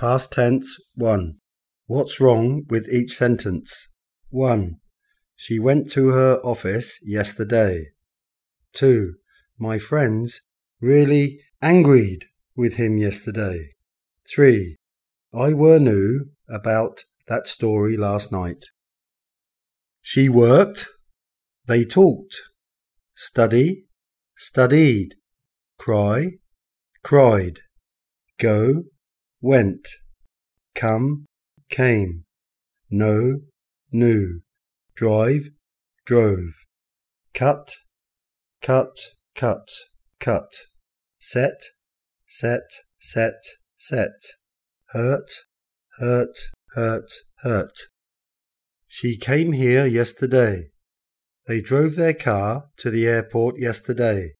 Past tense 1. What's wrong with each sentence? 1. She went to her office yesterday. 2. My friends really angried with him yesterday. 3. I were knew about that story last night. She worked. They talked. Study. Studied. Cry. Cried. Go went, come, came, know, knew, drive, drove, cut, cut, cut, cut, set, set, set, set, hurt, hurt, hurt, hurt. She came here yesterday. They drove their car to the airport yesterday.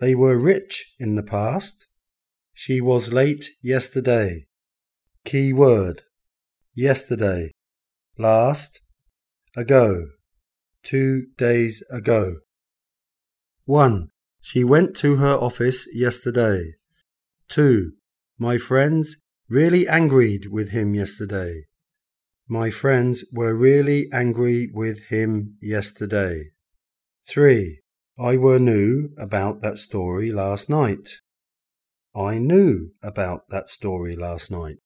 They were rich in the past. She was late yesterday. Key word. Yesterday. Last. Ago. Two days ago. 1. She went to her office yesterday. 2. My friends really angried with him yesterday. My friends were really angry with him yesterday. 3. I were knew about that story last night. I knew about that story last night.